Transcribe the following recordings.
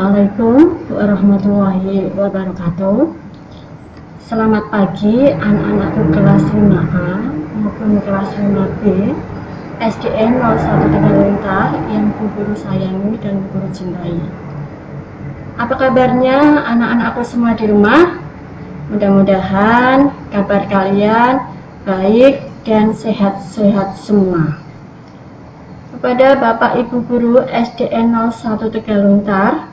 Assalamualaikum warahmatullahi wabarakatuh. Selamat pagi anak-anakku kelas 5A maupun kelas 5B SDN 01 Lintar yang Bu Guru sayangi dan Bu Guru cintai. Apa kabarnya anak-anakku semua di rumah? Mudah-mudahan kabar kalian baik dan sehat-sehat semua. Kepada Bapak Ibu Guru SDN 01 Tegaluntar,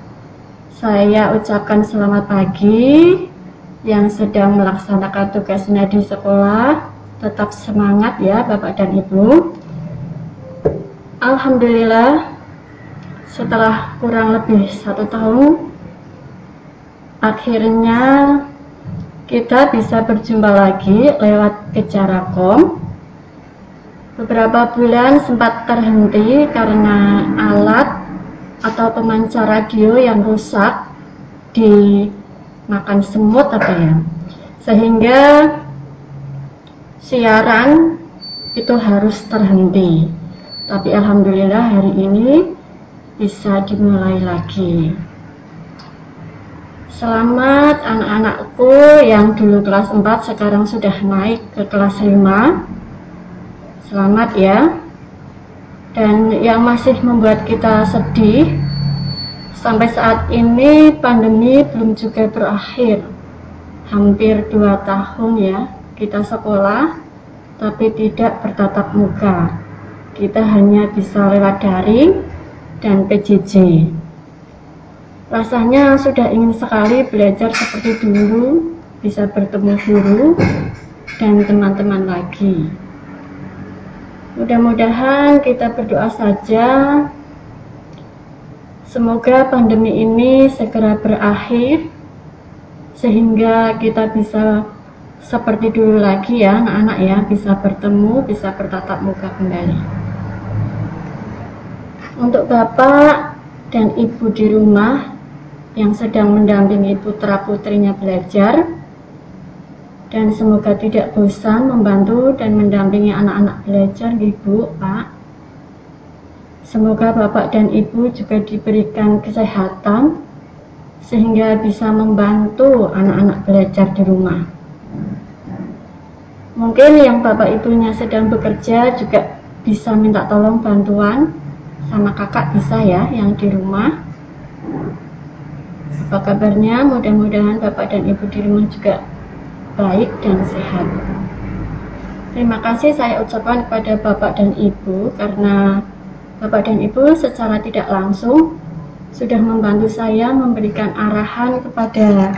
saya ucapkan selamat pagi yang sedang melaksanakan tugasnya di sekolah. Tetap semangat ya Bapak dan Ibu. Alhamdulillah, setelah kurang lebih satu tahun, akhirnya kita bisa berjumpa lagi lewat Kejarakom Beberapa bulan sempat terhenti karena alat atau pemancar radio yang rusak dimakan semut apa ya. Sehingga siaran itu harus terhenti. Tapi alhamdulillah hari ini bisa dimulai lagi. Selamat anak-anakku yang dulu kelas 4 sekarang sudah naik ke kelas 5 Selamat ya. Dan yang masih membuat kita sedih, sampai saat ini pandemi belum juga berakhir. Hampir dua tahun ya kita sekolah, tapi tidak bertatap muka. Kita hanya bisa lewat daring dan PJJ. Rasanya sudah ingin sekali belajar seperti dulu, bisa bertemu guru dan teman-teman lagi. Mudah-mudahan kita berdoa saja. Semoga pandemi ini segera berakhir sehingga kita bisa seperti dulu lagi ya anak-anak ya bisa bertemu bisa bertatap muka kembali. Untuk bapak dan ibu di rumah yang sedang mendampingi putra putrinya belajar dan semoga tidak bosan membantu dan mendampingi anak-anak belajar Ibu, Pak. Semoga Bapak dan Ibu juga diberikan kesehatan sehingga bisa membantu anak-anak belajar di rumah. Mungkin yang Bapak Ibunya sedang bekerja juga bisa minta tolong bantuan sama kakak bisa ya yang di rumah. Apa kabarnya? Mudah-mudahan Bapak dan Ibu di rumah juga baik dan sehat. Terima kasih saya ucapkan kepada Bapak dan Ibu karena Bapak dan Ibu secara tidak langsung sudah membantu saya memberikan arahan kepada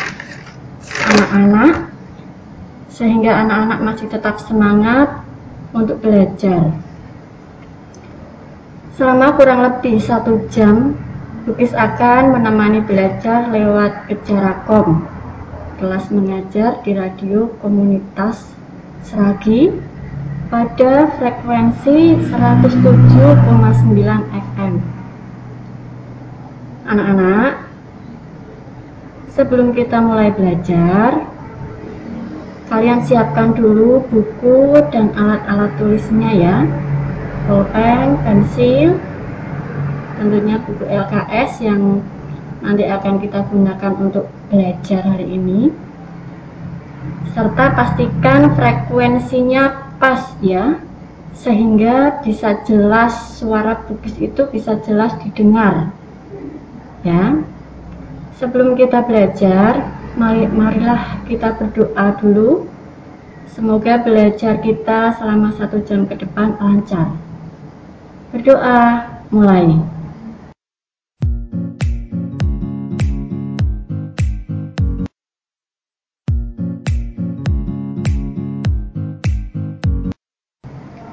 anak-anak sehingga anak-anak masih tetap semangat untuk belajar. Selama kurang lebih satu jam, Bukis akan menemani belajar lewat Kejarakom kelas mengajar di radio komunitas Seragi pada frekuensi 107,9 FM. Anak-anak, sebelum kita mulai belajar, kalian siapkan dulu buku dan alat-alat tulisnya ya. Pulpen, pensil, tentunya buku LKS yang nanti akan kita gunakan untuk belajar hari ini serta pastikan frekuensinya pas ya sehingga bisa jelas suara bukis itu bisa jelas didengar. Ya sebelum kita belajar mari, marilah kita berdoa dulu. Semoga belajar kita selama satu jam ke depan lancar. Berdoa mulai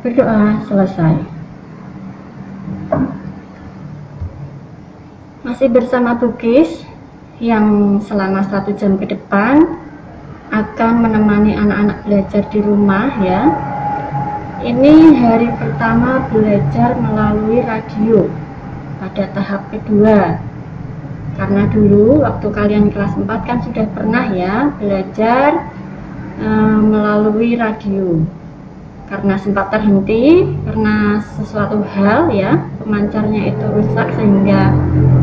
Berdoa selesai. Masih bersama Bukis yang selama satu jam ke depan akan menemani anak-anak belajar di rumah ya. Ini hari pertama belajar melalui radio pada tahap kedua. Karena dulu waktu kalian kelas 4 kan sudah pernah ya belajar e, melalui radio karena sempat terhenti karena sesuatu hal ya pemancarnya itu rusak sehingga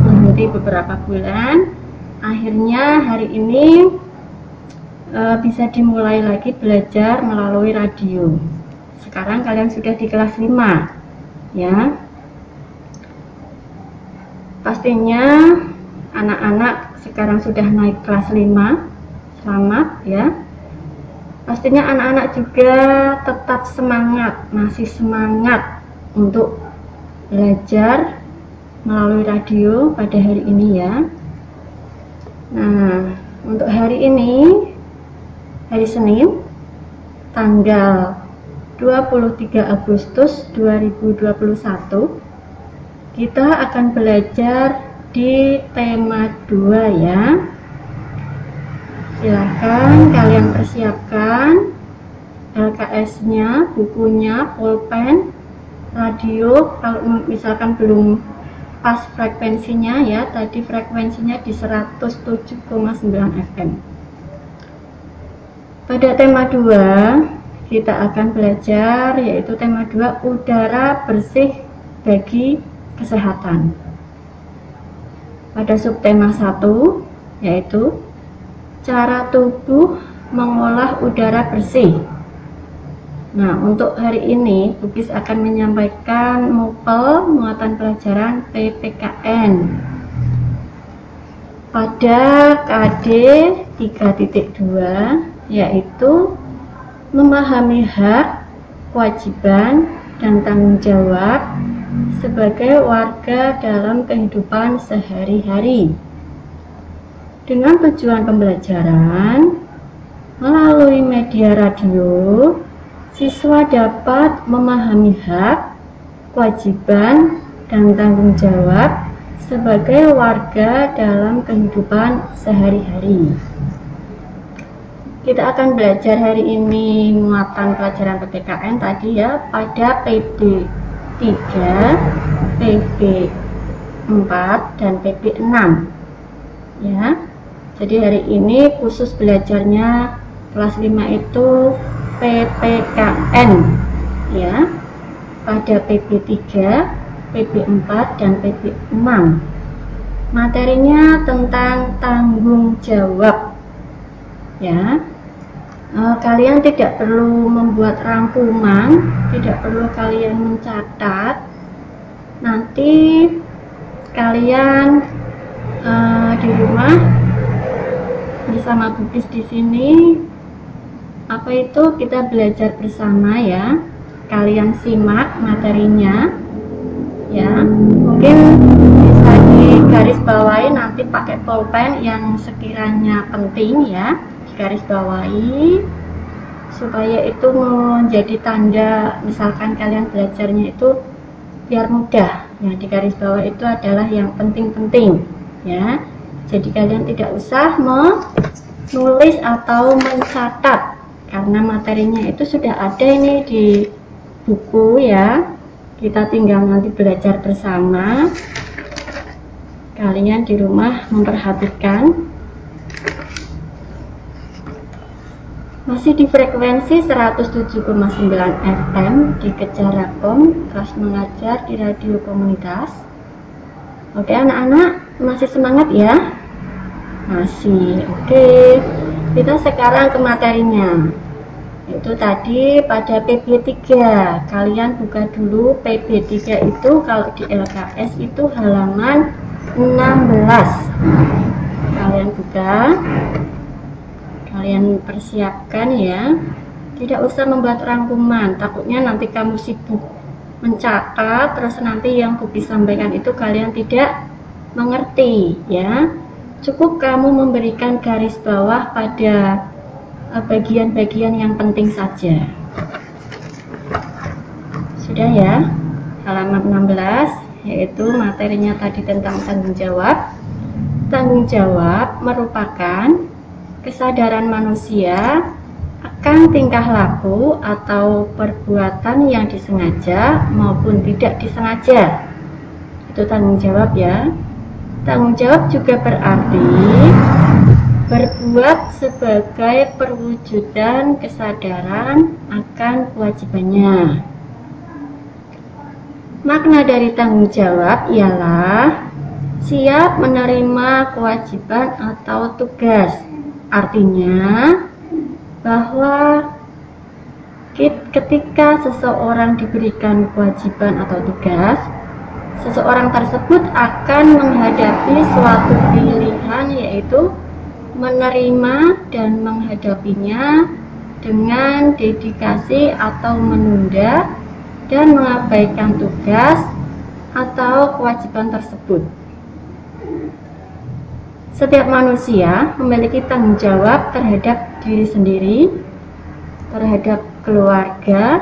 berhenti beberapa bulan. Akhirnya hari ini e, bisa dimulai lagi belajar melalui radio. Sekarang kalian sudah di kelas 5 ya. Pastinya anak-anak sekarang sudah naik kelas 5 selamat ya pastinya anak-anak juga tetap semangat masih semangat untuk belajar melalui radio pada hari ini ya. Nah untuk hari ini hari Senin tanggal 23 Agustus 2021 kita akan belajar di tema 2 ya silahkan kalian persiapkan LKS-nya, bukunya, pulpen, radio kalau misalkan belum pas frekuensinya ya tadi frekuensinya di 107,9 FM pada tema 2 kita akan belajar yaitu tema 2 udara bersih bagi kesehatan. Pada subtema 1 yaitu cara tubuh mengolah udara bersih. Nah, untuk hari ini Bugis akan menyampaikan mupel muatan pelajaran PPKN pada KD 3.2 yaitu memahami hak, kewajiban, dan tanggung jawab sebagai warga dalam kehidupan sehari-hari. Dengan tujuan pembelajaran melalui media radio, siswa dapat memahami hak, kewajiban, dan tanggung jawab sebagai warga dalam kehidupan sehari-hari. Kita akan belajar hari ini muatan pelajaran PPKN tadi ya pada PB 3, PB 4, dan PB 6 ya jadi hari ini khusus belajarnya kelas 5 itu PPKN ya. Pada PP3 PP4 dan PP6 materinya tentang tanggung jawab ya. E, kalian tidak perlu membuat rangkuman tidak perlu kalian mencatat. Nanti kalian e, di rumah bersama Bugis di sini. Apa itu? Kita belajar bersama ya. Kalian simak materinya. Ya mungkin bisa di garis bawahi nanti pakai pulpen yang sekiranya penting ya. Di garis bawahi. Supaya itu menjadi tanda misalkan kalian belajarnya itu biar mudah. Ya di garis bawah itu adalah yang penting-penting ya jadi kalian tidak usah menulis atau mencatat karena materinya itu sudah ada ini di buku ya. Kita tinggal nanti belajar bersama. Kalian di rumah memperhatikan masih di frekuensi 107,9 FM di Kejarakom kelas mengajar di radio komunitas Oke anak-anak masih semangat ya? Masih. Oke. Kita sekarang ke materinya. Itu tadi pada PB3. Kalian buka dulu PB3 itu kalau di LKS itu halaman 16. Kalian buka. Kalian persiapkan ya. Tidak usah membuat rangkuman, takutnya nanti kamu sibuk mencatat terus nanti yang Bubi sampaikan itu kalian tidak mengerti ya. Cukup kamu memberikan garis bawah pada eh, bagian-bagian yang penting saja. Sudah ya? Halaman 16 yaitu materinya tadi tentang tanggung jawab. Tanggung jawab merupakan kesadaran manusia akan tingkah laku atau perbuatan yang disengaja maupun tidak disengaja. Itu tanggung jawab ya. Tanggung jawab juga berarti berbuat sebagai perwujudan kesadaran akan kewajibannya. Makna dari tanggung jawab ialah siap menerima kewajiban atau tugas. Artinya bahwa ketika seseorang diberikan kewajiban atau tugas, seseorang tersebut akan menghadapi suatu pilihan yaitu menerima dan menghadapinya dengan dedikasi atau menunda dan mengabaikan tugas atau kewajiban tersebut. Setiap manusia memiliki tanggung jawab terhadap diri sendiri, terhadap keluarga,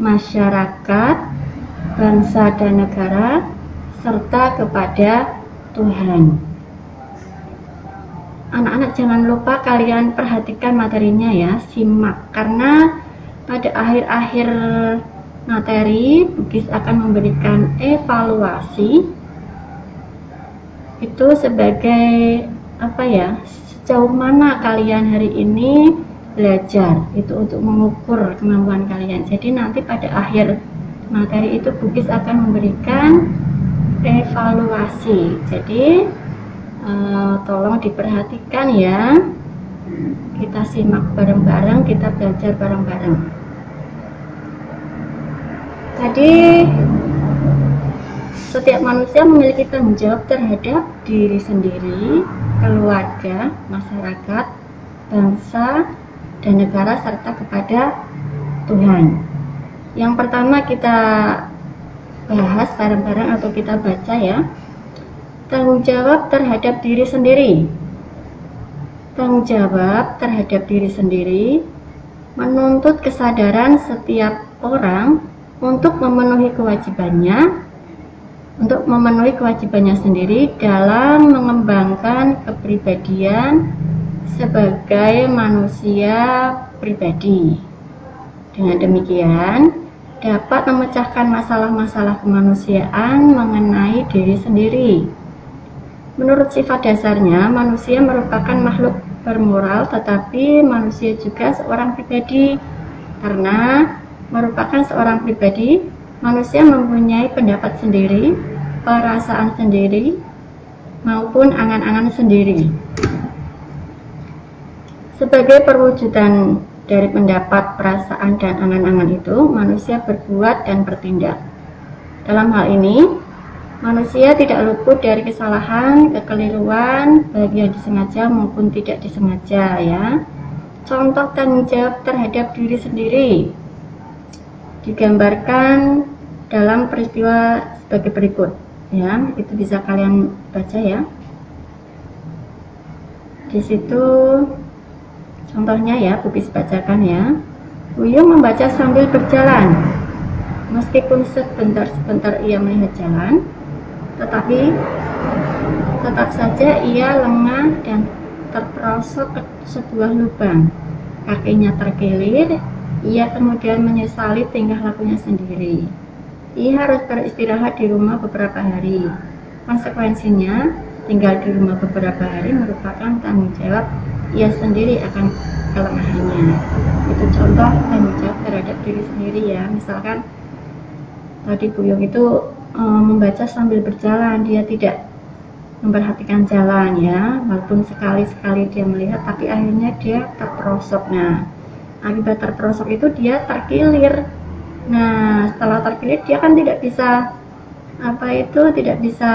masyarakat, bangsa dan negara, serta kepada Tuhan. Anak-anak jangan lupa kalian perhatikan materinya ya, simak karena pada akhir-akhir materi Bugis akan memberikan evaluasi itu sebagai apa ya sejauh mana kalian hari ini belajar itu untuk mengukur kemampuan kalian. Jadi nanti pada akhir materi itu Bugis akan memberikan evaluasi. Jadi eh, tolong diperhatikan ya. Kita simak bareng-bareng kita belajar bareng-bareng. Tadi setiap manusia memiliki tanggung jawab terhadap diri sendiri, keluarga, masyarakat, bangsa, dan negara serta kepada Tuhan. Yang pertama kita bahas bareng-bareng atau kita baca ya. Tanggung jawab terhadap diri sendiri. Tanggung jawab terhadap diri sendiri menuntut kesadaran setiap orang untuk memenuhi kewajibannya untuk memenuhi kewajibannya sendiri dalam mengembangkan kepribadian sebagai manusia pribadi. Dengan demikian, dapat memecahkan masalah-masalah kemanusiaan mengenai diri sendiri. Menurut sifat dasarnya, manusia merupakan makhluk bermoral, tetapi manusia juga seorang pribadi. Karena merupakan seorang pribadi, Manusia mempunyai pendapat sendiri, perasaan sendiri, maupun angan-angan sendiri. Sebagai perwujudan dari pendapat, perasaan, dan angan-angan itu, manusia berbuat dan bertindak. Dalam hal ini, manusia tidak luput dari kesalahan, kekeliruan, baik yang disengaja maupun tidak disengaja ya. Contoh tanggung jawab terhadap diri sendiri digambarkan dalam peristiwa sebagai berikut ya. Itu bisa kalian baca ya. Di situ contohnya ya Bubis bacakan ya. Buyung membaca sambil berjalan. Meskipun sebentar-sebentar ia melihat jalan tetapi tetap saja ia lengah dan terperosok ke sebuah lubang. Kakinya terkilir ia kemudian menyesali tingkah lakunya sendiri. Ia harus beristirahat di rumah beberapa hari. Konsekuensinya, tinggal di rumah beberapa hari merupakan tanggung jawab ia sendiri akan kelemahannya. Itu contoh tanggung jawab terhadap diri sendiri ya. Misalkan tadi Buyung itu e, membaca sambil berjalan, dia tidak memperhatikan jalan ya, walaupun sekali-sekali dia melihat, tapi akhirnya dia terperosok. Nah, akibat terperosok itu dia terkilir nah setelah terkilir dia kan tidak bisa apa itu tidak bisa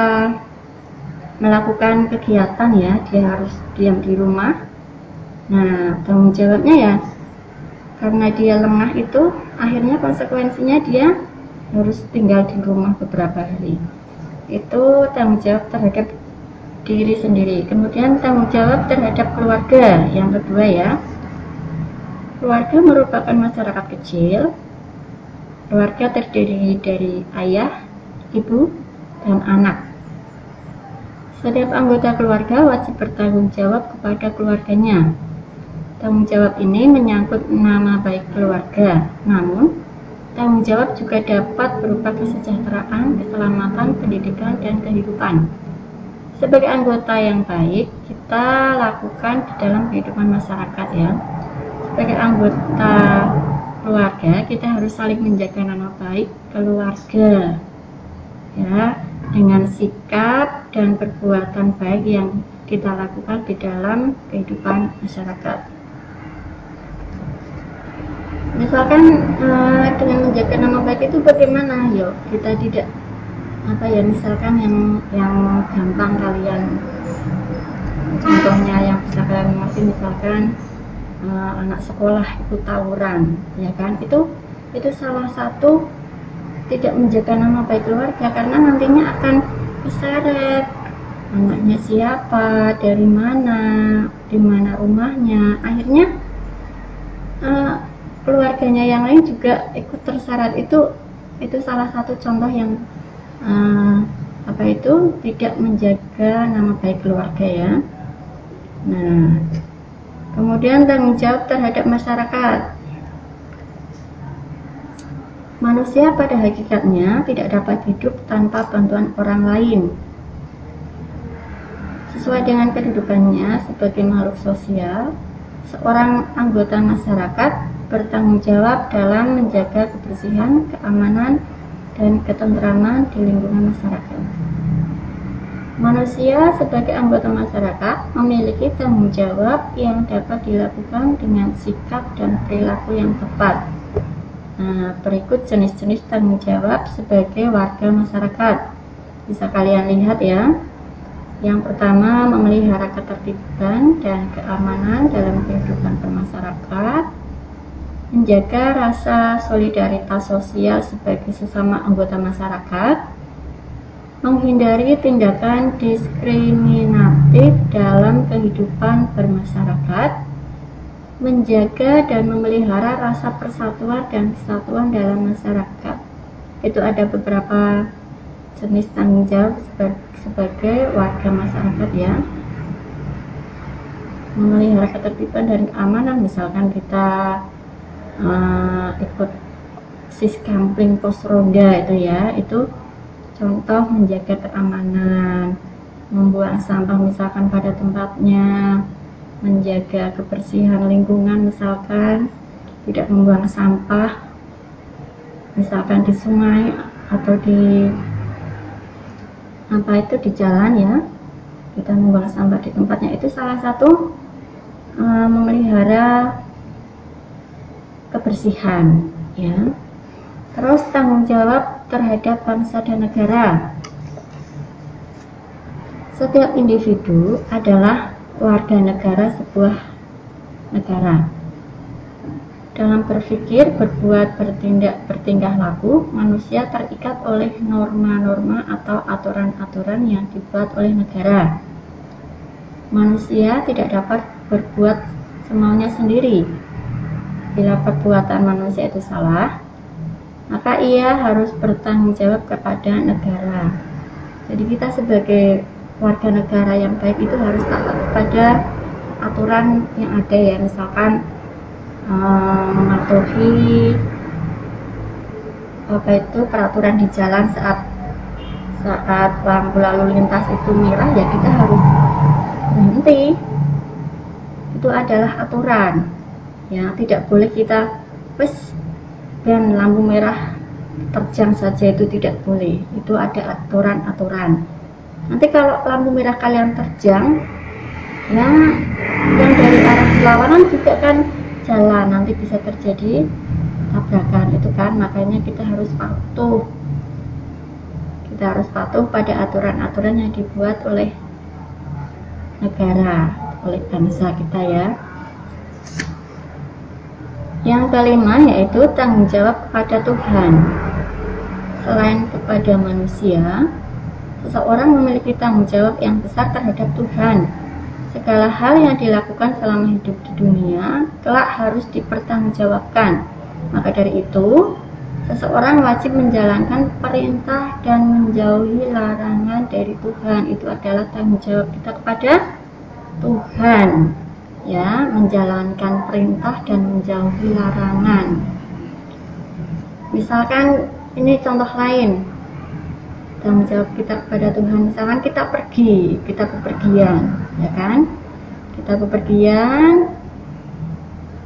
melakukan kegiatan ya. Dia harus diam di rumah. Nah tanggung jawabnya ya karena dia lengah itu akhirnya konsekuensinya dia harus tinggal di rumah beberapa hari. Itu tanggung jawab terhadap diri sendiri. Kemudian tanggung jawab terhadap keluarga yang kedua ya. Keluarga merupakan masyarakat kecil. Keluarga terdiri dari ayah, ibu, dan anak. Setiap anggota keluarga wajib bertanggung jawab kepada keluarganya. Tanggung jawab ini menyangkut nama baik keluarga, namun tanggung jawab juga dapat berupa kesejahteraan, keselamatan, pendidikan, dan kehidupan. Sebagai anggota yang baik, kita lakukan di dalam kehidupan masyarakat ya sebagai anggota keluarga kita harus saling menjaga nama baik keluarga ya dengan sikap dan perbuatan baik yang kita lakukan di dalam kehidupan masyarakat. Misalkan uh, dengan menjaga nama baik itu bagaimana? Yuk kita tidak apa ya misalkan yang yang gampang kalian contohnya yang bisa kalian mengerti misalkan uh, anak sekolah itu tawuran ya kan? Itu itu salah satu tidak menjaga nama baik keluarga karena nantinya akan keseret anaknya siapa dari mana di mana rumahnya. Akhirnya uh, keluarganya yang lain juga ikut terseret itu itu salah satu contoh yang uh, apa itu tidak menjaga nama baik keluarga ya. Nah kemudian tanggung jawab terhadap masyarakat manusia pada hakikatnya tidak dapat hidup tanpa bantuan orang lain sesuai dengan kehidupannya sebagai makhluk sosial seorang anggota masyarakat bertanggung jawab dalam menjaga kebersihan, keamanan, dan ketentraman di lingkungan masyarakat. Manusia sebagai anggota masyarakat memiliki tanggung jawab yang dapat dilakukan dengan sikap dan perilaku yang tepat. Nah, berikut jenis-jenis tanggung jawab sebagai warga masyarakat. Bisa kalian lihat ya. Yang pertama, memelihara ketertiban dan keamanan dalam kehidupan bermasyarakat menjaga rasa solidaritas sosial sebagai sesama anggota masyarakat, menghindari tindakan diskriminatif dalam kehidupan bermasyarakat, menjaga dan memelihara rasa persatuan dan kesatuan dalam masyarakat. Itu ada beberapa jenis tanggung jawab sebagai warga masyarakat ya memelihara ketertiban dan keamanan misalkan kita uh, ikut siskampling pos ronda itu ya itu contoh menjaga keamanan membuang sampah misalkan pada tempatnya menjaga kebersihan lingkungan misalkan tidak membuang sampah misalkan di sungai atau di apa itu di jalan ya. Kita membuang sampah di tempatnya. Itu salah satu uh, memelihara kebersihan ya. Terus tanggung jawab terhadap bangsa dan negara. Setiap individu adalah warga negara sebuah negara. Dalam berpikir, berbuat, bertindak, bertingkah laku, manusia terikat oleh norma-norma atau aturan-aturan yang dibuat oleh negara. Manusia tidak dapat berbuat semaunya sendiri, bila perbuatan manusia itu salah, maka ia harus bertanggung jawab kepada negara. Jadi kita sebagai warga negara yang baik itu harus taat kepada aturan yang ada ya, misalkan um, apa itu peraturan di jalan saat saat lampu lalu lintas itu merah ya kita harus berhenti. Itu adalah aturan. Ya tidak boleh kita wes dan lampu merah terjang saja itu tidak boleh. Itu ada aturan-aturan. Nanti kalau lampu merah kalian terjang ya yang dari arah berlawanan juga kan jalan. Nanti bisa terjadi tabrakan itu kan? Makanya kita harus patuh. Kita harus patuh pada aturan-aturan yang dibuat oleh negara oleh bangsa kita ya yang kelima yaitu tanggung jawab kepada Tuhan. Selain kepada manusia, seseorang memiliki tanggung jawab yang besar terhadap Tuhan. Segala hal yang dilakukan selama hidup di dunia kelak harus dipertanggungjawabkan. Maka dari itu, seseorang wajib menjalankan perintah dan menjauhi larangan dari Tuhan. Itu adalah tanggung jawab kita kepada Tuhan ya menjalankan perintah dan menjauhi larangan. Misalkan ini contoh lain. Tanggung jawab kita kepada Tuhan. Misalkan kita pergi kita bepergian ya kan? Kita bepergian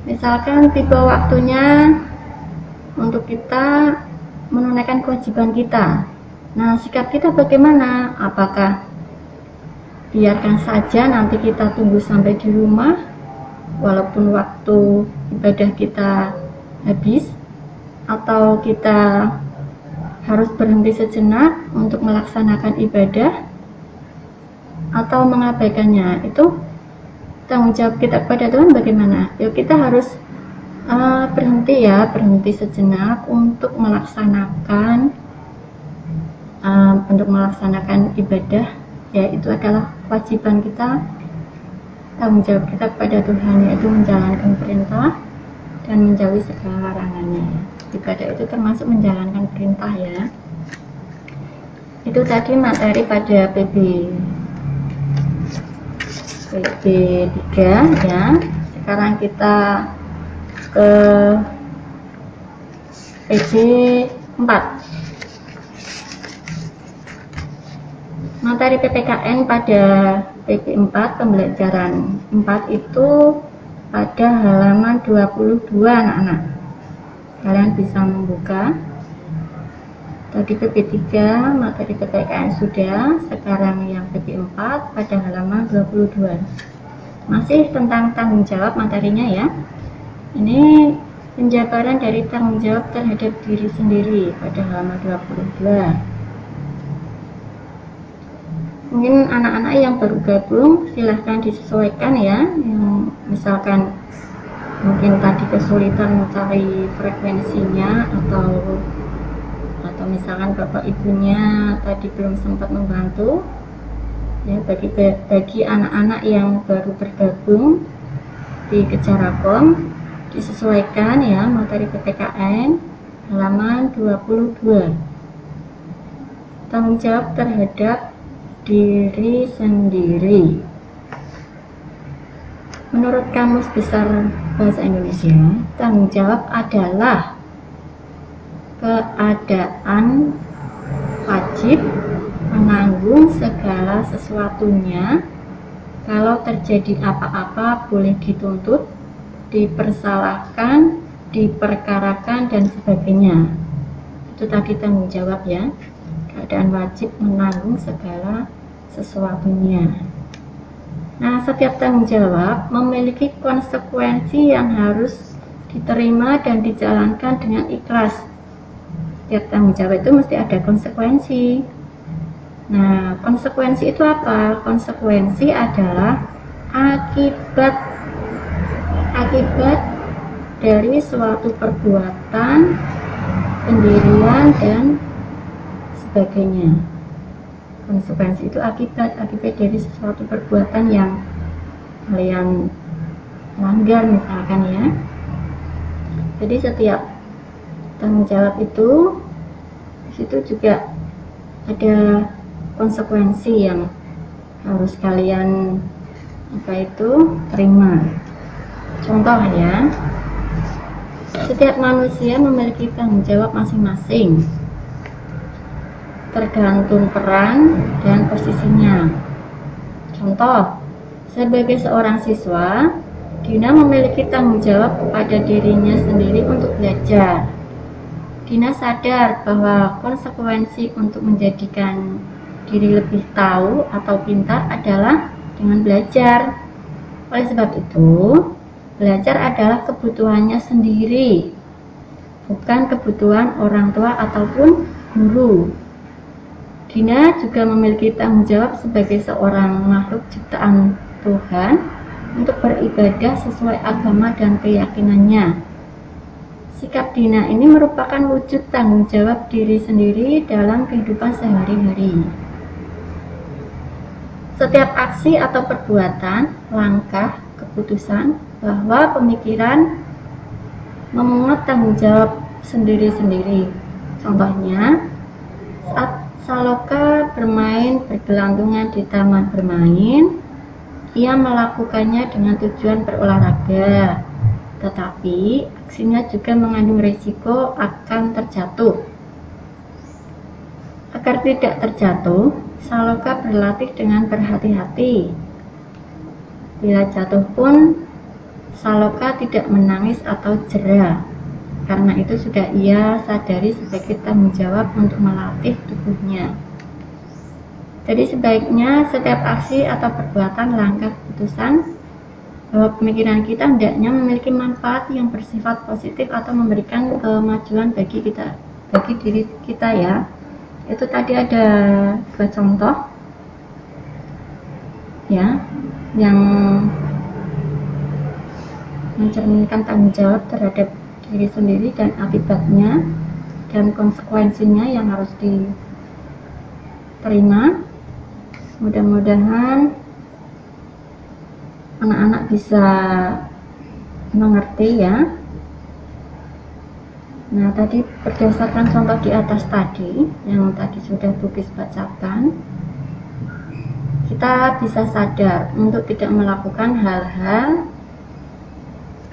misalkan tiba waktunya untuk kita menunaikan kewajiban kita. Nah, sikap kita bagaimana? Apakah biarkan saja nanti kita tunggu sampai di rumah walaupun waktu ibadah kita habis atau kita harus berhenti sejenak untuk melaksanakan ibadah atau mengabaikannya itu tanggung jawab kita kepada Tuhan bagaimana? Ya kita harus uh, berhenti ya berhenti sejenak untuk melaksanakan uh, untuk melaksanakan ibadah ya itu adalah kewajiban kita tanggung jawab kita kepada Tuhan yaitu menjalankan perintah dan menjauhi segala larangannya. Ibadah itu termasuk menjalankan perintah ya. Itu tadi materi pada PB PB 3 ya. Sekarang kita ke PB 4 materi PPKN pada PP4 pembelajaran 4 itu pada halaman 22 anak-anak. Kalian bisa membuka. Tadi PP3 materi PPKN sudah. Sekarang yang PP4 pada halaman 22 masih tentang tanggung jawab materinya ya. Ini penjabaran dari tanggung jawab terhadap diri sendiri pada halaman 22 mungkin anak-anak yang baru gabung silahkan disesuaikan ya. Yang misalkan mungkin tadi kesulitan mencari frekuensinya atau atau misalkan bapak ibunya tadi belum sempat membantu. Ya bagi bagi anak-anak yang baru bergabung di Kejarakom disesuaikan ya materi PPKN halaman 22 tanggung jawab terhadap diri sendiri. Menurut Kamus Besar Bahasa Indonesia, tanggung jawab adalah keadaan wajib menanggung segala sesuatunya kalau terjadi apa-apa boleh dituntut, dipersalahkan, diperkarakan dan sebagainya. Itu tadi tanggung jawab ya keadaan wajib menanggung segala sesuatunya. Nah, setiap tanggung jawab memiliki konsekuensi yang harus diterima dan dijalankan dengan ikhlas. Setiap tanggung jawab itu mesti ada konsekuensi. Nah, konsekuensi itu apa? Konsekuensi adalah akibat akibat dari suatu perbuatan, pendirian dan sebagainya. Konsekuensi itu akibat akibat dari sesuatu perbuatan yang kalian langgar misalkan ya. Jadi setiap tanggung jawab itu situ juga ada konsekuensi yang harus kalian apa itu terima. Contoh ya setiap manusia memiliki tanggung jawab masing-masing tergantung peran dan posisinya. Contoh, sebagai seorang siswa, Dina memiliki tanggung jawab kepada dirinya sendiri untuk belajar. Dina sadar bahwa konsekuensi untuk menjadikan diri lebih tahu atau pintar adalah dengan belajar. Oleh sebab itu, belajar adalah kebutuhannya sendiri, bukan kebutuhan orang tua ataupun guru. Dina juga memiliki tanggung jawab sebagai seorang makhluk ciptaan Tuhan untuk beribadah sesuai agama dan keyakinannya. Sikap Dina ini merupakan wujud tanggung jawab diri sendiri dalam kehidupan sehari-hari. Setiap aksi atau perbuatan, langkah, keputusan, bahwa pemikiran memungut tanggung jawab sendiri-sendiri. Contohnya, saat Saloka bermain bergelantungan di taman bermain. Ia melakukannya dengan tujuan berolahraga, tetapi aksinya juga mengandung risiko akan terjatuh. Agar tidak terjatuh, Saloka berlatih dengan berhati-hati. Bila jatuh pun, Saloka tidak menangis atau jerah. Karena itu sudah ia sadari sebagai tanggung jawab untuk melatih tubuhnya. Jadi sebaiknya setiap aksi atau perbuatan langkah keputusan bahwa pemikiran kita hendaknya memiliki manfaat yang bersifat positif atau memberikan kemajuan bagi kita, bagi diri kita ya. Itu tadi ada dua contoh ya yang mencerminkan tanggung jawab terhadap diri sendiri dan akibatnya dan konsekuensinya yang harus diterima. Mudah-mudahan anak-anak bisa mengerti ya. Nah tadi berdasarkan contoh di atas tadi yang tadi sudah Bukis bacakan kita bisa sadar untuk tidak melakukan hal-hal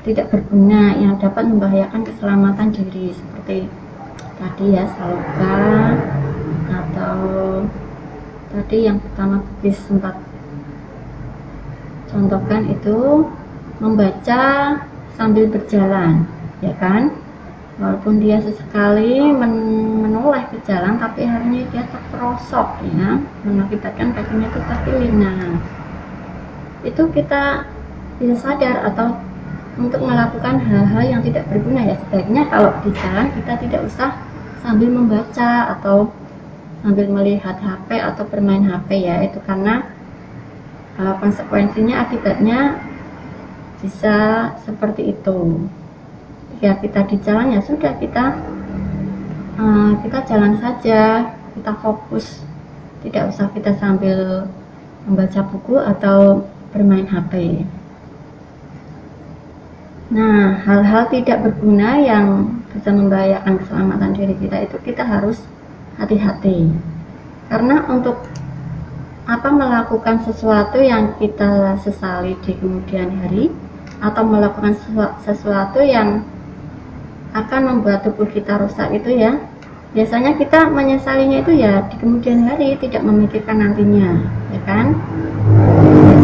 tidak berguna yang dapat membahayakan keselamatan diri seperti tadi ya saloka atau tadi yang pertama Bukis sempat contohkan itu membaca sambil berjalan ya kan? Walaupun dia sesekali men menoleh ke jalan tapi akhirnya dia terperosok ya. Mengakibatkan kakinya itu terkilir nah itu kita bisa sadar atau untuk melakukan hal-hal yang tidak berguna ya. Sebaiknya kalau di jalan kita tidak usah sambil membaca atau sambil melihat HP atau bermain HP ya. Itu karena uh, konsekuensinya akibatnya bisa seperti itu. Ya kita di jalan ya sudah kita uh, kita jalan saja kita fokus. Tidak usah kita sambil membaca buku atau bermain HP nah hal-hal tidak berguna yang bisa membahayakan keselamatan diri kita itu kita harus hati-hati. Karena untuk apa melakukan sesuatu yang kita sesali di kemudian hari atau melakukan sesuatu yang akan membuat tubuh kita rusak itu ya biasanya kita menyesalinya itu ya di kemudian hari tidak memikirkan nantinya ya kan?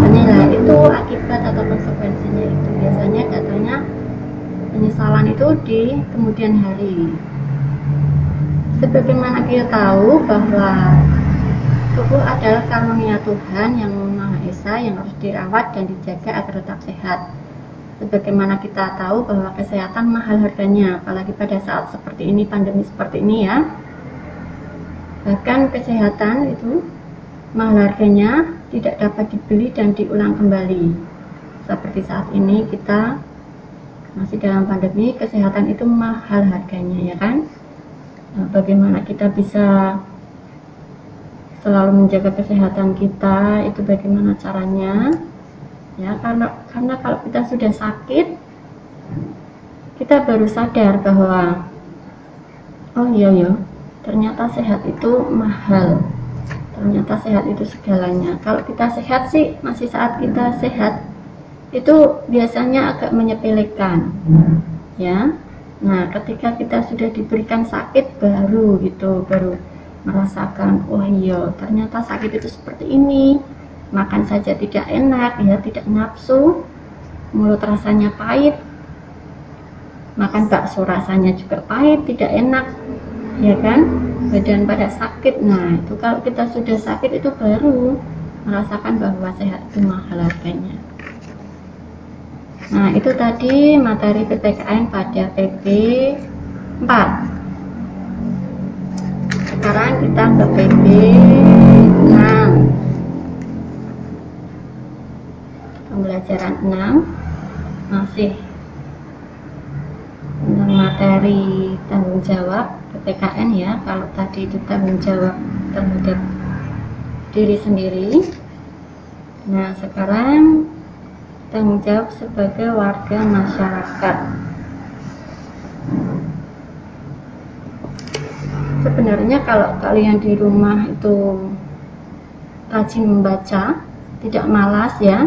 Biasanya lah itu akibat atau konsekuensinya itu biasanya datanya penyesalan itu di kemudian hari sebagaimana kita tahu bahwa tubuh adalah karunia Tuhan yang Maha Esa yang harus dirawat dan dijaga agar tetap sehat. Sebagaimana kita tahu bahwa kesehatan mahal harganya, apalagi pada saat seperti ini, pandemi seperti ini ya. Bahkan kesehatan itu mahal harganya tidak dapat dibeli dan diulang kembali. Seperti saat ini kita masih dalam pandemi, kesehatan itu mahal harganya ya kan? Nah, bagaimana kita bisa selalu menjaga kesehatan kita itu bagaimana caranya? Ya karena karena kalau kita sudah sakit kita baru sadar bahwa oh iya ya ternyata sehat itu mahal. Ternyata sehat itu segalanya. Kalau kita sehat sih masih saat kita sehat itu biasanya agak menyepelekan ya Nah, ketika kita sudah diberikan sakit baru gitu, baru merasakan, oh iya, ternyata sakit itu seperti ini. Makan saja tidak enak, ya tidak nafsu, mulut rasanya pahit, makan bakso rasanya juga pahit, tidak enak, ya kan? Badan pada sakit. Nah, itu kalau kita sudah sakit itu baru merasakan bahwa sehat itu mahal harganya. Nah, itu tadi materi PPKN pada PP 4. Sekarang kita ke PP 6. Pembelajaran 6 masih tentang materi tanggung jawab PPKN ya. Kalau tadi itu tanggung jawab terhadap diri sendiri. Nah, sekarang tanggung jawab sebagai warga masyarakat. Sebenarnya kalau kalian di rumah itu rajin membaca, tidak malas ya.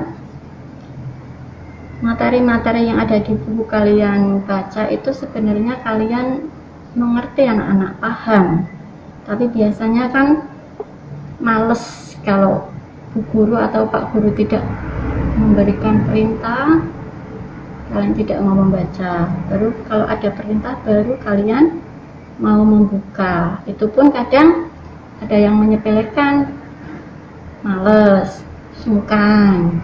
Materi-materi yang ada di buku kalian baca itu sebenarnya kalian mengerti anak-anak paham. Tapi biasanya kan males kalau bu guru atau pak guru tidak memberikan perintah kalian tidak mau membaca. Baru kalau ada perintah baru kalian mau membuka. Itu pun kadang ada yang menyepelekan males sungkan.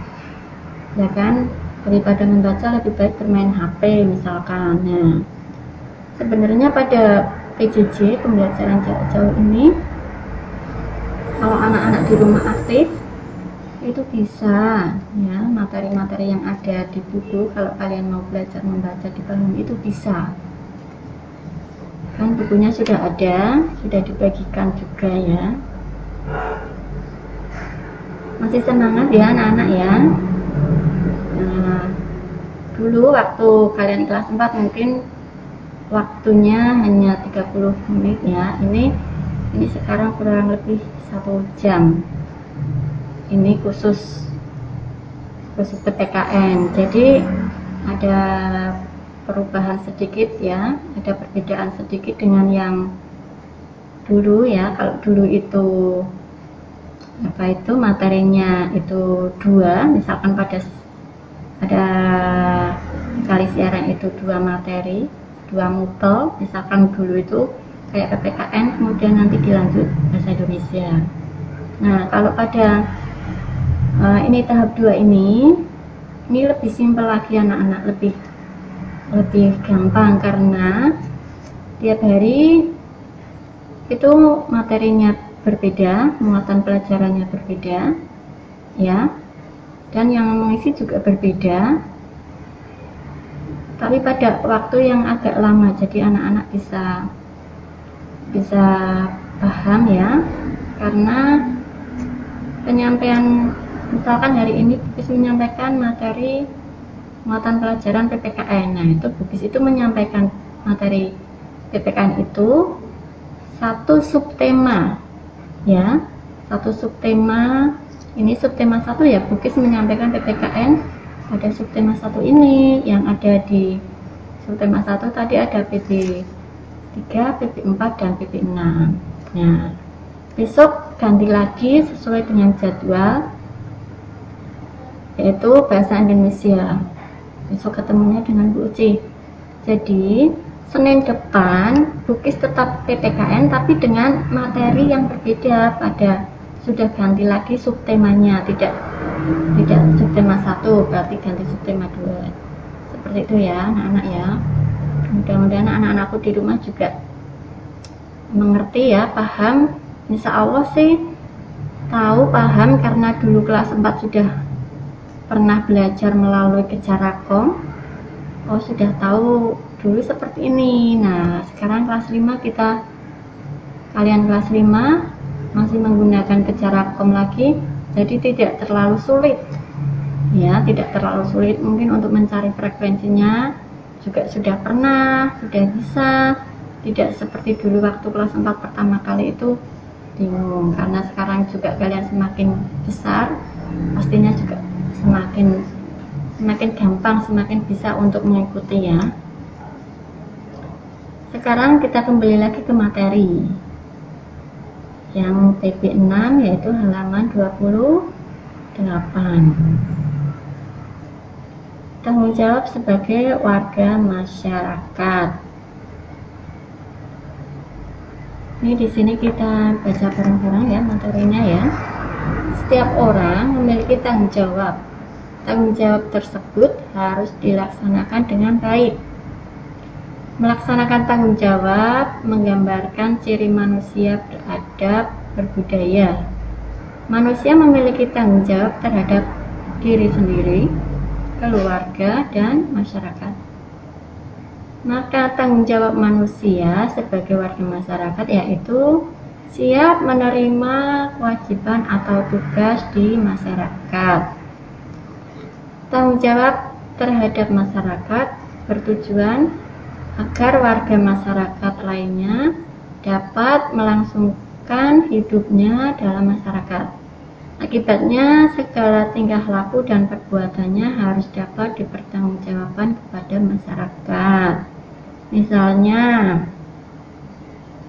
Ya kan? Daripada membaca lebih baik bermain HP misalkan. Nah sebenarnya pada PJJ pembelajaran jarak jauh ini kalau anak-anak di rumah aktif itu bisa ya. Materi-materi yang ada di buku kalau kalian mau belajar membaca di panggung itu bisa. Kan bukunya sudah ada sudah dibagikan juga ya. Masih semangat ya anak-anak ya? Nah dulu waktu kalian kelas 4 mungkin waktunya hanya 30 menit ya. Ini ini sekarang kurang lebih satu jam ini khusus khusus PPKN jadi ada perubahan sedikit ya ada perbedaan sedikit dengan yang dulu ya. Kalau dulu itu apa itu materinya itu dua misalkan pada ada kali siaran itu dua materi dua mutel misalkan dulu itu kayak PPKN kemudian nanti dilanjut bahasa Indonesia. Nah kalau pada uh, ini tahap dua ini ini lebih simpel lagi anak-anak lebih lebih gampang karena tiap hari itu materinya berbeda muatan pelajarannya berbeda ya. Dan yang mengisi juga berbeda. Tapi pada waktu yang agak lama jadi anak-anak bisa bisa paham ya. Karena penyampaian misalkan hari ini Bukis menyampaikan materi muatan pelajaran PPKN nah itu Bukis itu menyampaikan materi PPKN itu satu subtema ya. Satu subtema ini subtema satu ya. Bukis menyampaikan PPKN pada subtema satu ini yang ada di subtema satu tadi ada PP 3, PP 4 dan PP 6 nah besok ganti lagi sesuai dengan jadwal yaitu bahasa Indonesia. Besok ketemunya dengan Bu Uci jadi Senin depan Bukis tetap PPKN tapi dengan materi yang berbeda. Pada sudah ganti lagi subtemanya tidak tidak subtema satu berarti ganti subtema dua. Seperti itu ya anak-anak ya. Mudah-mudahan anak-anakku di rumah juga mengerti ya paham. Insya Allah sih tahu paham karena dulu kelas 4 sudah pernah belajar melalui kejarakom oh sudah tahu dulu seperti ini. Nah sekarang kelas 5 kita kalian kelas 5 masih menggunakan kejarakom lagi jadi tidak terlalu sulit. Ya tidak terlalu sulit. Mungkin untuk mencari frekuensinya juga sudah pernah sudah bisa. Tidak seperti dulu waktu kelas 4 pertama kali itu. Bingung karena sekarang juga kalian semakin besar pastinya juga semakin semakin gampang semakin bisa untuk mengikuti ya. Sekarang kita kembali lagi ke materi. Yang TP 6 yaitu halaman 28 tanggung jawab sebagai warga masyarakat. Ini di sini kita baca bareng-bareng ya materinya ya setiap orang memiliki tanggung jawab. Tanggung jawab tersebut harus dilaksanakan dengan baik. Melaksanakan tanggung jawab menggambarkan ciri manusia beradab, berbudaya. Manusia memiliki tanggung jawab terhadap diri sendiri, keluarga, dan masyarakat. Maka tanggung jawab manusia sebagai warga masyarakat yaitu siap menerima kewajiban atau tugas di masyarakat. Tanggung jawab terhadap masyarakat bertujuan agar warga masyarakat lainnya dapat melangsungkan hidupnya dalam masyarakat. Akibatnya, segala tingkah laku dan perbuatannya harus dapat dipertanggungjawabkan kepada masyarakat. Misalnya,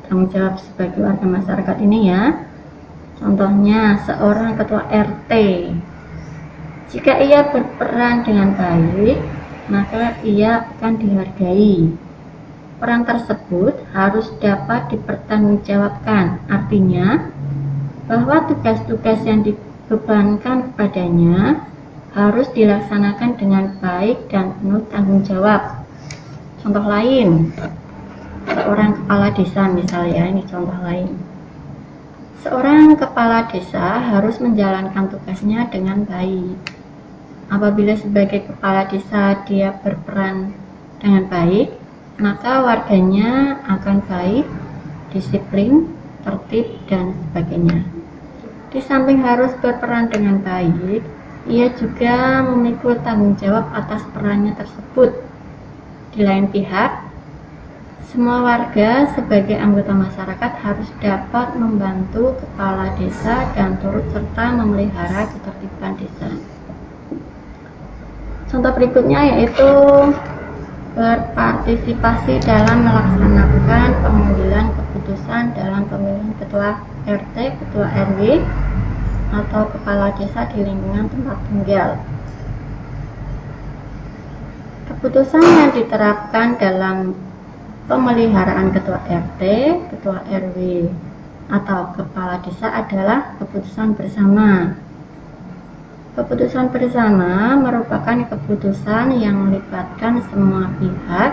tanggung jawab sebagai warga masyarakat ini ya contohnya seorang ketua RT jika ia berperan dengan baik maka ia akan dihargai. Peran tersebut harus dapat dipertanggungjawabkan, artinya bahwa tugas-tugas yang dibebankan kepadanya harus dilaksanakan dengan baik dan penuh tanggung jawab. Contoh lain, seorang kepala desa misalnya, ini contoh lain. Seorang kepala desa harus menjalankan tugasnya dengan baik. Apabila sebagai kepala desa dia berperan dengan baik, maka warganya akan baik, disiplin, tertib, dan sebagainya. Di samping harus berperan dengan baik, ia juga memikul tanggung jawab atas perannya tersebut. Di lain pihak, semua warga sebagai anggota masyarakat harus dapat membantu kepala desa dan turut serta memelihara ketertiban desa. Contoh berikutnya yaitu berpartisipasi dalam melaksanakan pengambilan keputusan dalam pemilihan ketua RT, ketua RW, atau kepala desa di lingkungan tempat tinggal. Keputusan yang diterapkan dalam pemeliharaan ketua RT, ketua RW, atau kepala desa adalah keputusan bersama. Keputusan bersama merupakan keputusan yang melibatkan semua pihak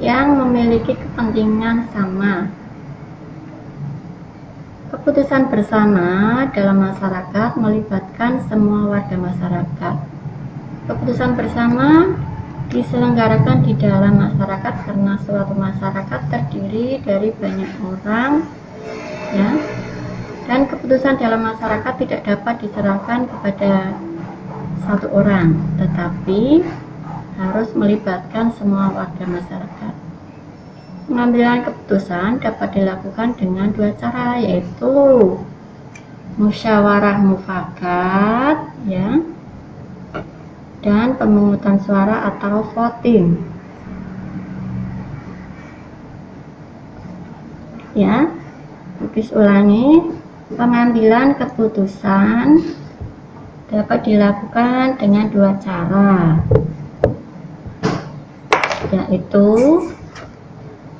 yang memiliki kepentingan sama Keputusan bersama dalam masyarakat melibatkan semua warga masyarakat. Keputusan bersama diselenggarakan di dalam masyarakat karena suatu masyarakat terdiri dari banyak orang ya. Dan keputusan dalam masyarakat tidak dapat diserahkan kepada satu orang tetapi harus melibatkan semua warga masyarakat. Pengambilan keputusan dapat dilakukan dengan dua cara yaitu musyawarah mufakat ya dan pemungutan suara atau voting. Ya. Bukis ulangi, pengambilan keputusan dapat dilakukan dengan dua cara yaitu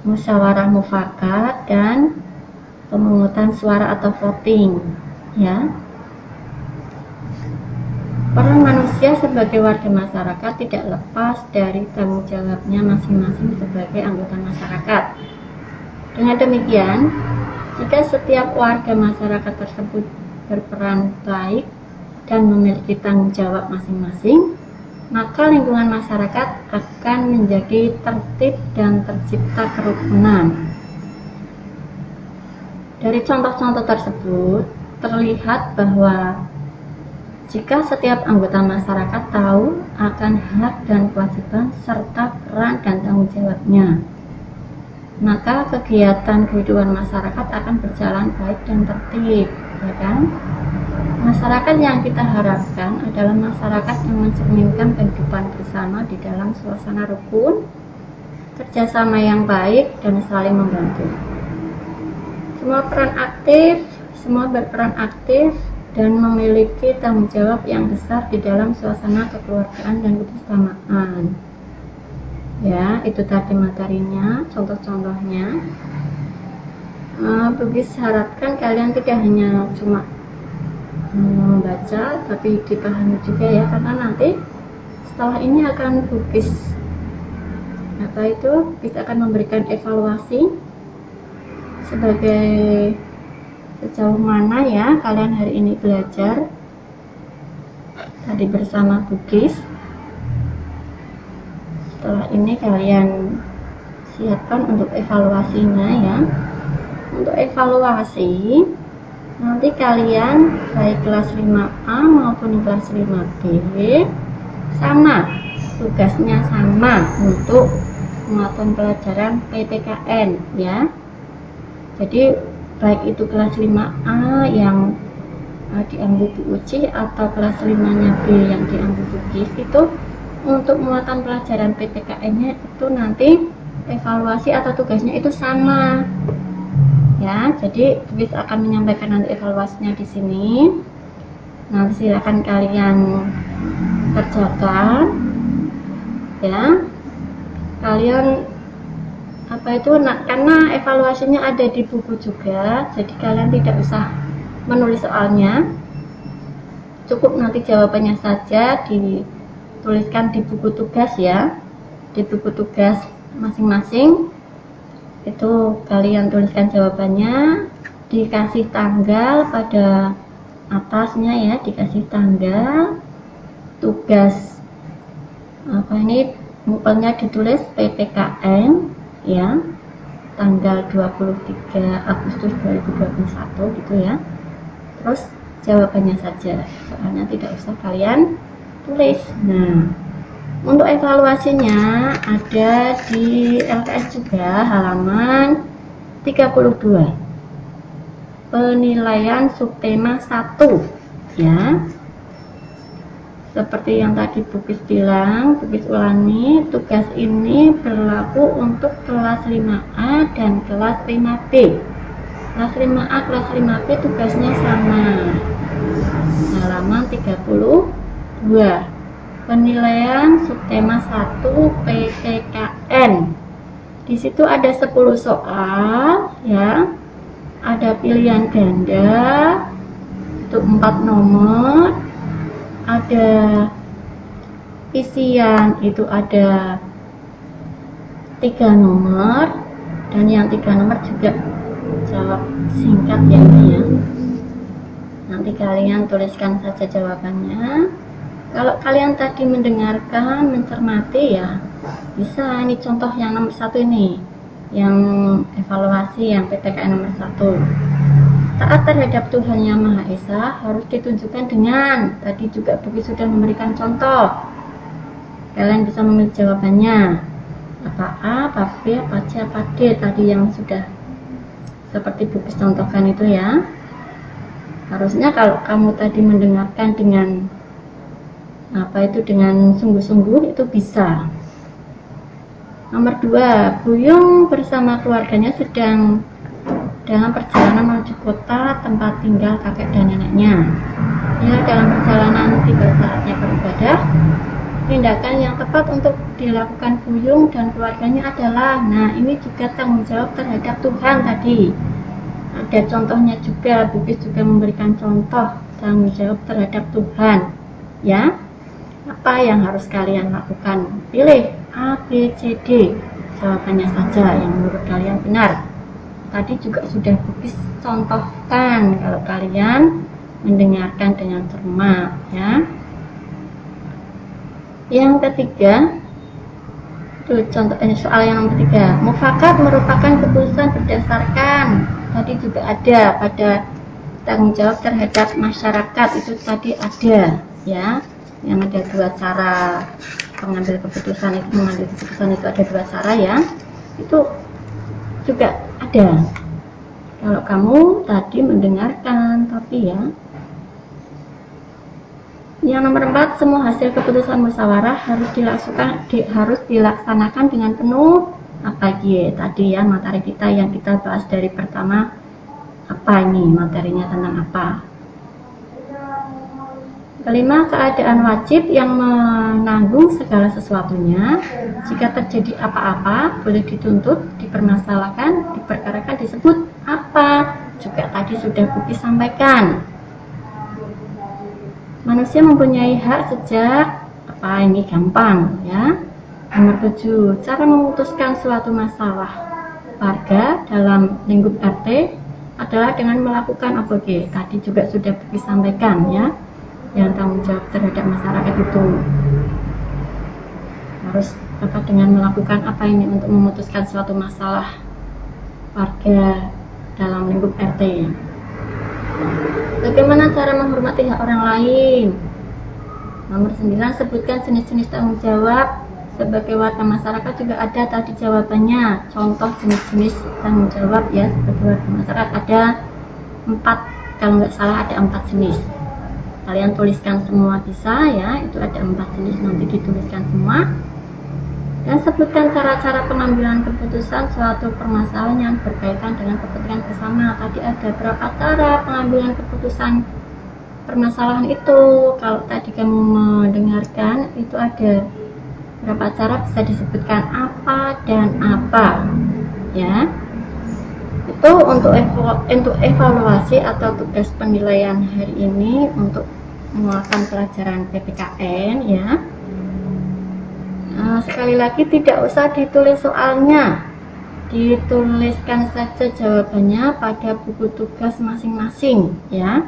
musyawarah mufakat dan pemungutan suara atau voting ya Peran manusia sebagai warga masyarakat tidak lepas dari tanggung jawabnya masing-masing sebagai anggota masyarakat. Dengan demikian, jika setiap warga masyarakat tersebut berperan baik dan memiliki tanggung jawab masing-masing, maka lingkungan masyarakat akan menjadi tertib dan tercipta kerukunan. Dari contoh-contoh tersebut, terlihat bahwa jika setiap anggota masyarakat tahu akan hak dan kewajiban serta peran dan tanggung jawabnya, maka kegiatan kehidupan masyarakat akan berjalan baik dan tertib, ya kan? Masyarakat yang kita harapkan adalah masyarakat yang mencerminkan kehidupan bersama di dalam suasana rukun, kerjasama yang baik, dan saling membantu. Semua peran aktif, semua berperan aktif dan memiliki tanggung jawab yang besar di dalam suasana kekeluargaan dan kebersamaan. Ya, itu tadi materinya, contoh-contohnya. Uh, Bugis harapkan kalian tidak hanya cuma membaca tapi dipahami juga ya karena nanti setelah ini akan bukis apa itu kita akan memberikan evaluasi sebagai sejauh mana ya kalian hari ini belajar? Tadi bersama bukis setelah ini kalian siapkan untuk evaluasinya ya. Untuk evaluasi nanti kalian baik kelas 5A maupun kelas 5B sama tugasnya sama untuk muatan pelajaran PPKN ya. Jadi baik itu kelas 5A yang uh, diambil Uci atau kelas 5 nya B yang diambil Gif itu untuk muatan pelajaran PPKN nya itu nanti evaluasi atau tugasnya itu sama. Ya jadi bisa akan menyampaikan nanti evaluasinya di sini. Nanti silakan kalian kerjakan ya. Kalian apa itu? Nah, karena evaluasinya ada di buku juga jadi kalian tidak usah menulis soalnya. Cukup nanti jawabannya saja dituliskan di buku tugas ya di buku tugas masing-masing. Itu kalian tuliskan jawabannya dikasih tanggal pada atasnya ya dikasih tanggal tugas apa ini bukunya ditulis PPKN ya tanggal 23 Agustus 2021 gitu ya. Terus jawabannya saja soalnya tidak usah kalian tulis. Nah untuk evaluasinya ada di LKS juga halaman 32 penilaian subtema 1 ya seperti yang tadi Bukis bilang, Bukis ulangi, tugas ini berlaku untuk kelas 5A dan kelas 5B. Kelas 5A, kelas 5B tugasnya sama. Halaman 32. Penilaian subtema 1 PPKN. Di situ ada 10 soal ya. Ada pilihan ganda untuk 4 nomor ada isian itu ada tiga nomor dan yang tiga nomor juga jawab singkat ya ya. Nanti kalian tuliskan saja jawabannya. Kalau kalian tadi mendengarkan mencermati ya bisa ini contoh yang nomor satu ini yang evaluasi yang PTKN nomor satu Taat terhadap Tuhan Yang Maha Esa harus ditunjukkan dengan tadi juga Buki sudah memberikan contoh. Kalian bisa memilih jawabannya. Apa A, apa B, apa C, apa D tadi yang sudah seperti Buki contohkan itu ya. Harusnya kalau kamu tadi mendengarkan dengan apa itu dengan sungguh-sungguh itu bisa. Nomor dua, Buyung bersama keluarganya sedang dalam perjalanan menuju kota tempat tinggal kakek dan neneknya. Ya, dalam perjalanan tiba saatnya beribadah, tindakan yang tepat untuk dilakukan Buyung dan keluarganya adalah, nah ini juga tanggung jawab terhadap Tuhan tadi. Ada contohnya juga, Bukis juga memberikan contoh tanggung jawab terhadap Tuhan. Ya, apa yang harus kalian lakukan? Pilih A, B, C, D. Jawabannya saja yang menurut kalian benar tadi juga sudah Bukis contohkan kalau kalian mendengarkan dengan cermat ya. Yang ketiga itu contoh ini soal yang ketiga. Mufakat merupakan keputusan berdasarkan. Tadi juga ada pada tanggung jawab terhadap masyarakat itu tadi ada ya. Yang ada dua cara pengambil keputusan itu mengambil keputusan itu ada dua cara ya. Itu juga ada. Kalau kamu tadi mendengarkan tapi ya. Yang nomor empat semua hasil keputusan musyawarah harus dilaksanakan di, harus dilaksanakan dengan penuh. Apa ya tadi ya materi kita yang kita bahas dari pertama apa ini? Materinya tentang apa Kelima, keadaan wajib yang menanggung segala sesuatunya. Jika terjadi apa-apa, boleh dituntut, dipermasalahkan, diperkarakan, disebut apa. Juga tadi sudah Buki sampaikan. Manusia mempunyai hak sejak apa ini gampang ya. Nomor tujuh, cara memutuskan suatu masalah warga dalam lingkup RT adalah dengan melakukan apa Tadi juga sudah Buki sampaikan ya yang tanggung jawab terhadap masyarakat itu. Harus dapat dengan melakukan apa ini untuk memutuskan suatu masalah warga dalam lingkup RT bagaimana cara menghormati hak orang lain? Nomor 9 sebutkan jenis-jenis tanggung jawab. Sebagai warga masyarakat juga ada tadi jawabannya. Contoh jenis-jenis tanggung jawab ya sebagai warga masyarakat. Ada empat kalau nggak salah ada empat jenis kalian tuliskan semua bisa ya. Itu ada empat jenis nanti dituliskan semua. Dan sebutkan cara-cara pengambilan keputusan suatu permasalahan yang berkaitan dengan kepentingan bersama. Tadi ada berapa cara pengambilan keputusan permasalahan itu? Kalau tadi kamu mendengarkan itu ada beberapa cara bisa disebutkan apa dan apa ya. Itu untuk untuk evaluasi atau tugas penilaian hari ini untuk menguatkan pelajaran PPKN ya. Nah, sekali lagi tidak usah ditulis soalnya. Dituliskan saja jawabannya pada buku tugas masing-masing ya.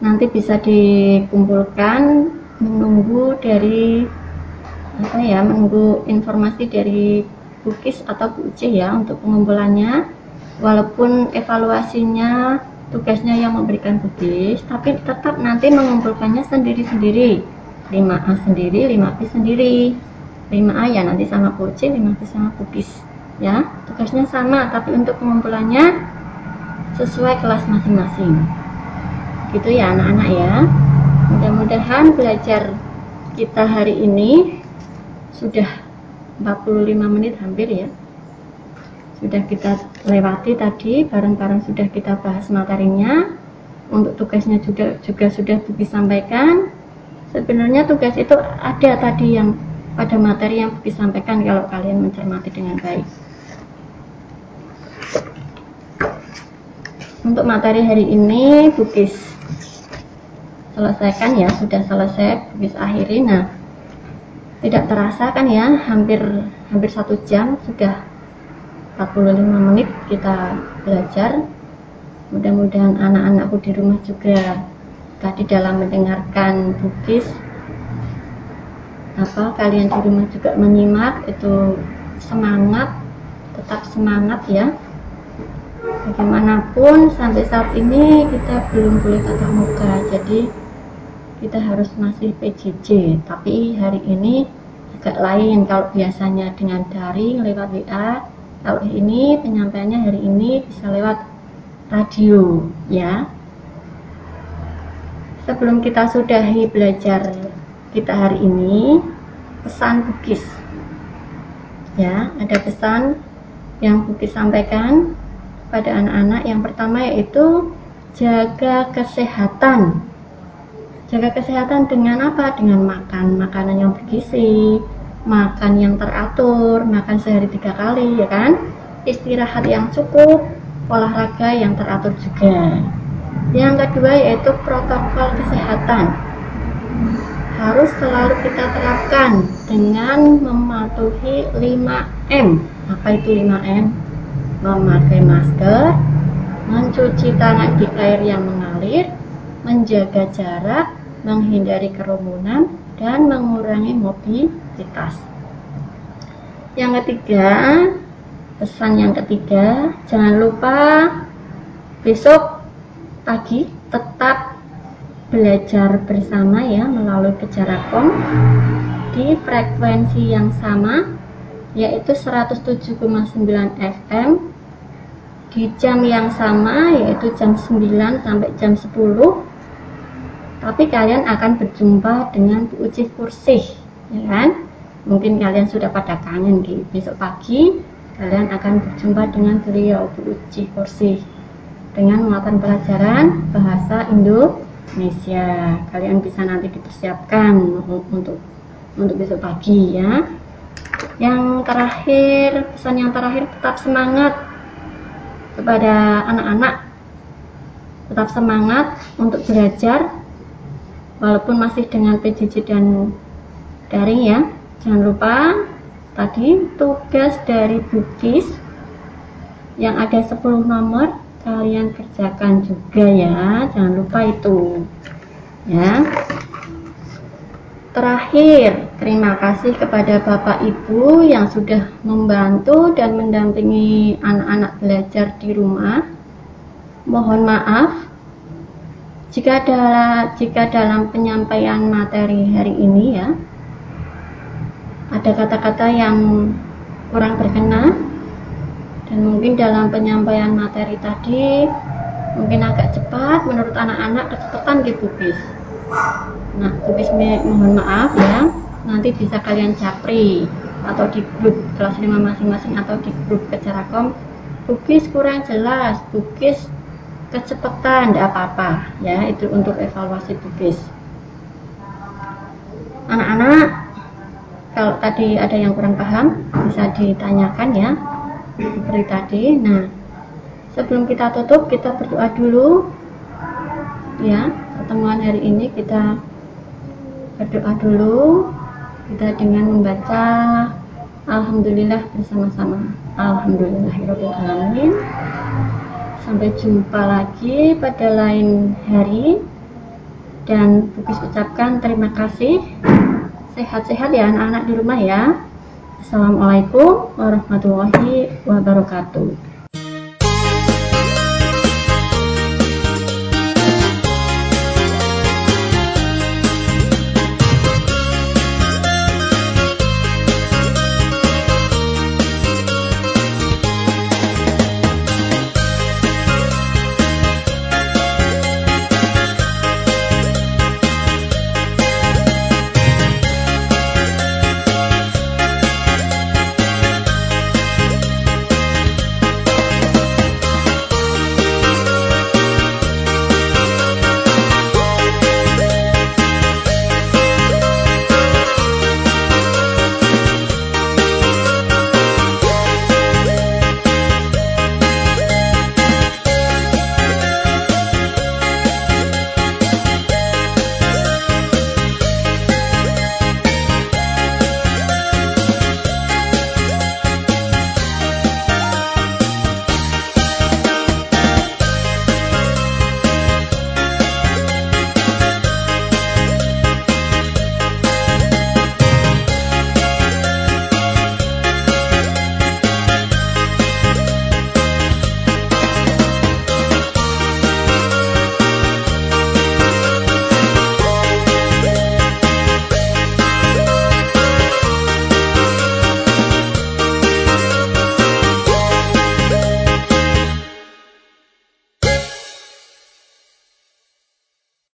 Nanti bisa dikumpulkan menunggu dari apa ya menunggu informasi dari Bukis atau BUC ya untuk pengumpulannya. Walaupun evaluasinya tugasnya yang memberikan Bukis tapi tetap nanti mengumpulkannya sendiri-sendiri. 5A sendiri 5B sendiri. 5A ya nanti sama BUC 5B sama Bukis ya tugasnya sama tapi untuk pengumpulannya sesuai kelas masing-masing. Gitu ya anak-anak ya. Mudah-mudahan belajar kita hari ini sudah 45 menit hampir ya sudah kita lewati tadi bareng-bareng sudah kita bahas materinya. Untuk tugasnya juga juga sudah Buki sampaikan sebenarnya tugas itu ada tadi yang pada materi yang Buki sampaikan kalau kalian mencermati dengan baik. Untuk materi hari ini Bukis selesaikan ya sudah selesai Bukis akhiri. Nah tidak terasa kan ya hampir hampir satu jam sudah 45 menit kita belajar. Mudah-mudahan anak-anakku di rumah juga tadi dalam mendengarkan bukis apa kalian di rumah juga menyimak itu semangat tetap semangat ya. Bagaimanapun sampai saat ini kita belum boleh tatap muka jadi kita harus masih PJJ tapi hari ini agak lain kalau biasanya dengan daring lewat WA kalau ini penyampaiannya hari ini bisa lewat radio ya. Sebelum kita sudahi belajar kita hari ini pesan bukis ya ada pesan yang bukis sampaikan pada anak-anak. Yang pertama yaitu jaga kesehatan. Jaga kesehatan dengan apa? Dengan makan makanan yang bergizi makan yang teratur makan sehari tiga kali ya kan? Istirahat yang cukup olahraga yang teratur juga. Yang kedua yaitu protokol kesehatan. Harus selalu kita terapkan dengan mematuhi 5M apa itu 5M memakai masker mencuci tangan di air yang mengalir menjaga jarak menghindari kerumunan, dan mengurangi mobilitas. Yang ketiga, pesan yang ketiga, jangan lupa besok pagi tetap belajar bersama ya melalui Kejarakom di frekuensi yang sama yaitu 107,9 FM di jam yang sama yaitu jam 9 sampai jam 10 tapi kalian akan berjumpa dengan Bu Uci Kursih ya kan? Mungkin kalian sudah pada kangen di besok pagi kalian akan berjumpa dengan beliau Bu Uci Kursih dengan muatan pelajaran bahasa Indonesia. Kalian bisa nanti dipersiapkan untuk untuk besok pagi ya. Yang terakhir pesan yang terakhir tetap semangat kepada anak-anak. Tetap semangat untuk belajar walaupun masih dengan PJJ dan daring ya. Jangan lupa tadi tugas dari bukis yang ada 10 nomor kalian kerjakan juga ya. Jangan lupa itu ya. Terakhir terima kasih kepada Bapak Ibu yang sudah membantu dan mendampingi anak-anak belajar di rumah. Mohon maaf jika dalam, jika dalam penyampaian materi hari ini ya, ada kata-kata yang kurang berkenan dan mungkin dalam penyampaian materi tadi mungkin agak cepat menurut anak-anak kecepatan gitu bis. Nah, bis mohon maaf ya, nanti bisa kalian capri atau di grup kelas 5 masing-masing atau di grup kecerakom bukis kurang jelas, bukis kecepatan tidak apa-apa. Ya itu untuk evaluasi tugas anak-anak kalau tadi ada yang kurang paham bisa ditanyakan ya. Seperti tadi. Nah sebelum kita tutup kita berdoa dulu. Ya pertemuan hari ini kita berdoa dulu. Kita dengan membaca Alhamdulillah bersama-sama. Alhamdulillahirrahmanirrahim sampai jumpa lagi pada lain hari. Dan Bukis ucapkan terima kasih. Sehat-sehat ya anak-anak di rumah ya. Assalamualaikum warahmatullahi wabarakatuh